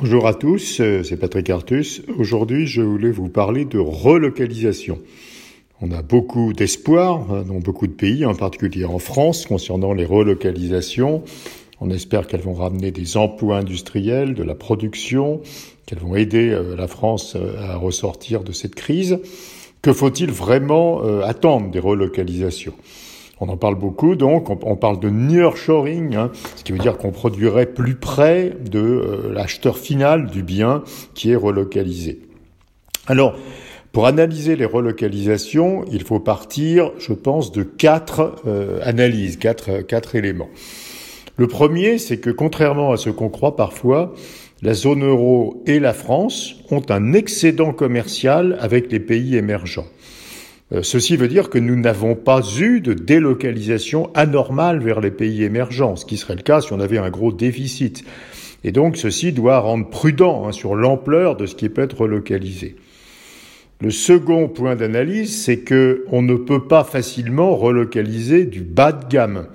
Bonjour à tous, euh, c'est Patrick Artus. Aujourd'hui, je voulais vous parler de relocalisation. On a beaucoup d'espoir hein, dans beaucoup de pays, en particulier en France, concernant les relocalisations. On espère qu'elles vont ramener des emplois industriels, de la production, qu'elles vont aider euh, la France euh, à ressortir de cette crise. Que faut-il vraiment attendre des relocalisations? On en parle beaucoup, donc on, parle de nearshoring, hein, ce qui veut dire qu'on produirait plus près de euh, l'acheteur final du bien qui est relocalisé. Alors, pour analyser les relocalisations, il faut partir, je pense, de quatre euh, analyses, quatre, quatre éléments. Le premier, c'est que contrairement à ce qu'on croit parfois, la zone euro et la France ont un excédent commercial avec les pays émergents. Euh, ceci veut dire que nous n'avons pas eu de délocalisation anormale vers les pays émergents, ce qui serait le cas si on avait un gros déficit. Et donc ceci doit rendre prudent hein, sur l'ampleur de ce qui peut être relocalisé. Le second point d'analyse, c'est que on ne peut pas facilement relocaliser du bas de gamme.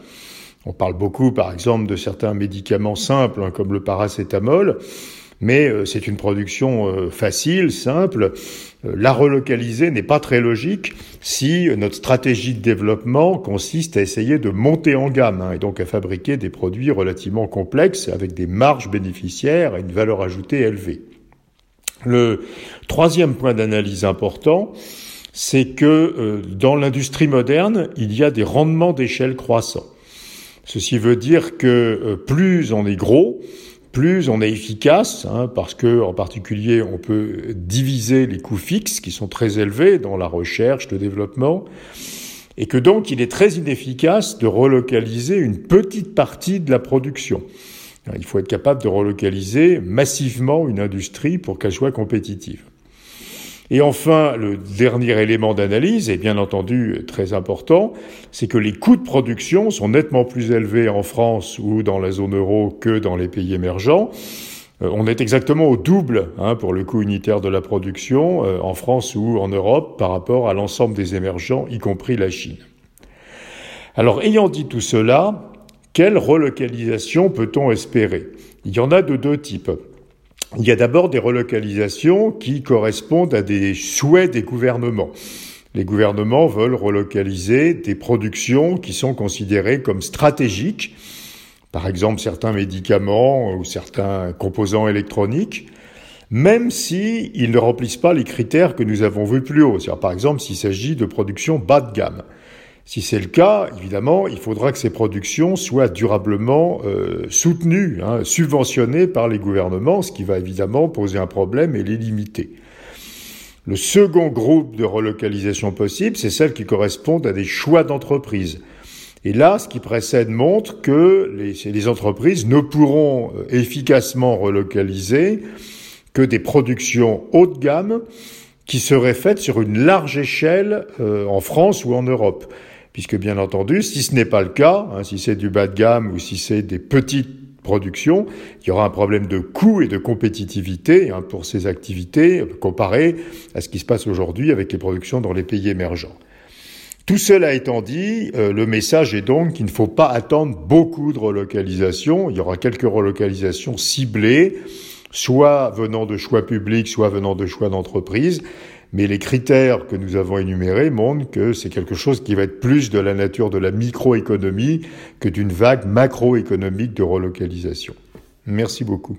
On parle beaucoup, par exemple, de certains médicaments simples, hein, comme le paracétamol mais euh, c'est une production euh, facile, simple. Euh, la relocaliser n'est pas très logique si notre stratégie de développement consiste à essayer de monter en gamme hein, et donc à fabriquer des produits relativement complexes avec des marges bénéficiaires et une valeur ajoutée élevée. Le troisième point d'analyse important, c'est que dans l'industrie moderne, il y a des rendements d'échelle croissants. Ceci veut dire que plus on est gros, plus on est efficace, hein, parce que en particulier on peut diviser les coûts fixes qui sont très élevés dans la recherche, le développement, et que donc il est très inefficace de relocaliser une petite partie de la production. Il faut être capable de relocaliser massivement une industrie pour qu'elle soit compétitive. Et enfin, le dernier élément d'analyse, et bien entendu très important, c'est que les coûts de production sont nettement plus élevés en France ou dans la zone euro que dans les pays émergents. Euh, on est exactement au double hein, pour le coût unitaire de la production euh, en France ou en Europe par rapport à l'ensemble des émergents, y compris la Chine. Alors, ayant dit tout cela, quelle relocalisation peut-on espérer? Il y en a de deux types. Il y a d'abord des relocalisations qui correspondent à des souhaits des gouvernements. Les gouvernements veulent relocaliser des productions qui sont considérées comme stratégiques, par exemple certains médicaments ou certains composants électroniques, même s'ils ils ne remplissent pas les critères que nous avons vus plus haut. Par exemple, s'il s'agit de production bas de gamme. Si c'est le cas, évidemment, il faudra que ces productions soient durablement euh, soutenues, hein, subventionnées par les gouvernements, ce qui va évidemment poser un problème et les limiter. Le second groupe de relocalisation possible, c'est celles qui correspondent à des choix d'entreprise. Et là, ce qui précède montre que les, les entreprises ne pourront euh, efficacement relocaliser que des productions haut de gamme qui seraient faites sur une large échelle euh, en France ou en Europe puisque bien entendu, si ce n'est pas le cas, hein, si c'est du bas de gamme ou si c'est des petites productions, il y aura un problème de coût et de compétitivité hein, pour ces activités comparé à ce qui se passe aujourd'hui avec les productions dans les pays émergents. Tout cela étant dit, euh, le message est donc qu'il ne faut pas attendre beaucoup de relocalisations. Il y aura quelques relocalisations ciblées, soit venant de choix publics, soit venant de choix d'entreprises. Mais les critères que nous avons énumérés montrent que c'est quelque chose qui va être plus de la nature de la microéconomie que d'une vague macroéconomique de relocalisation. Merci beaucoup.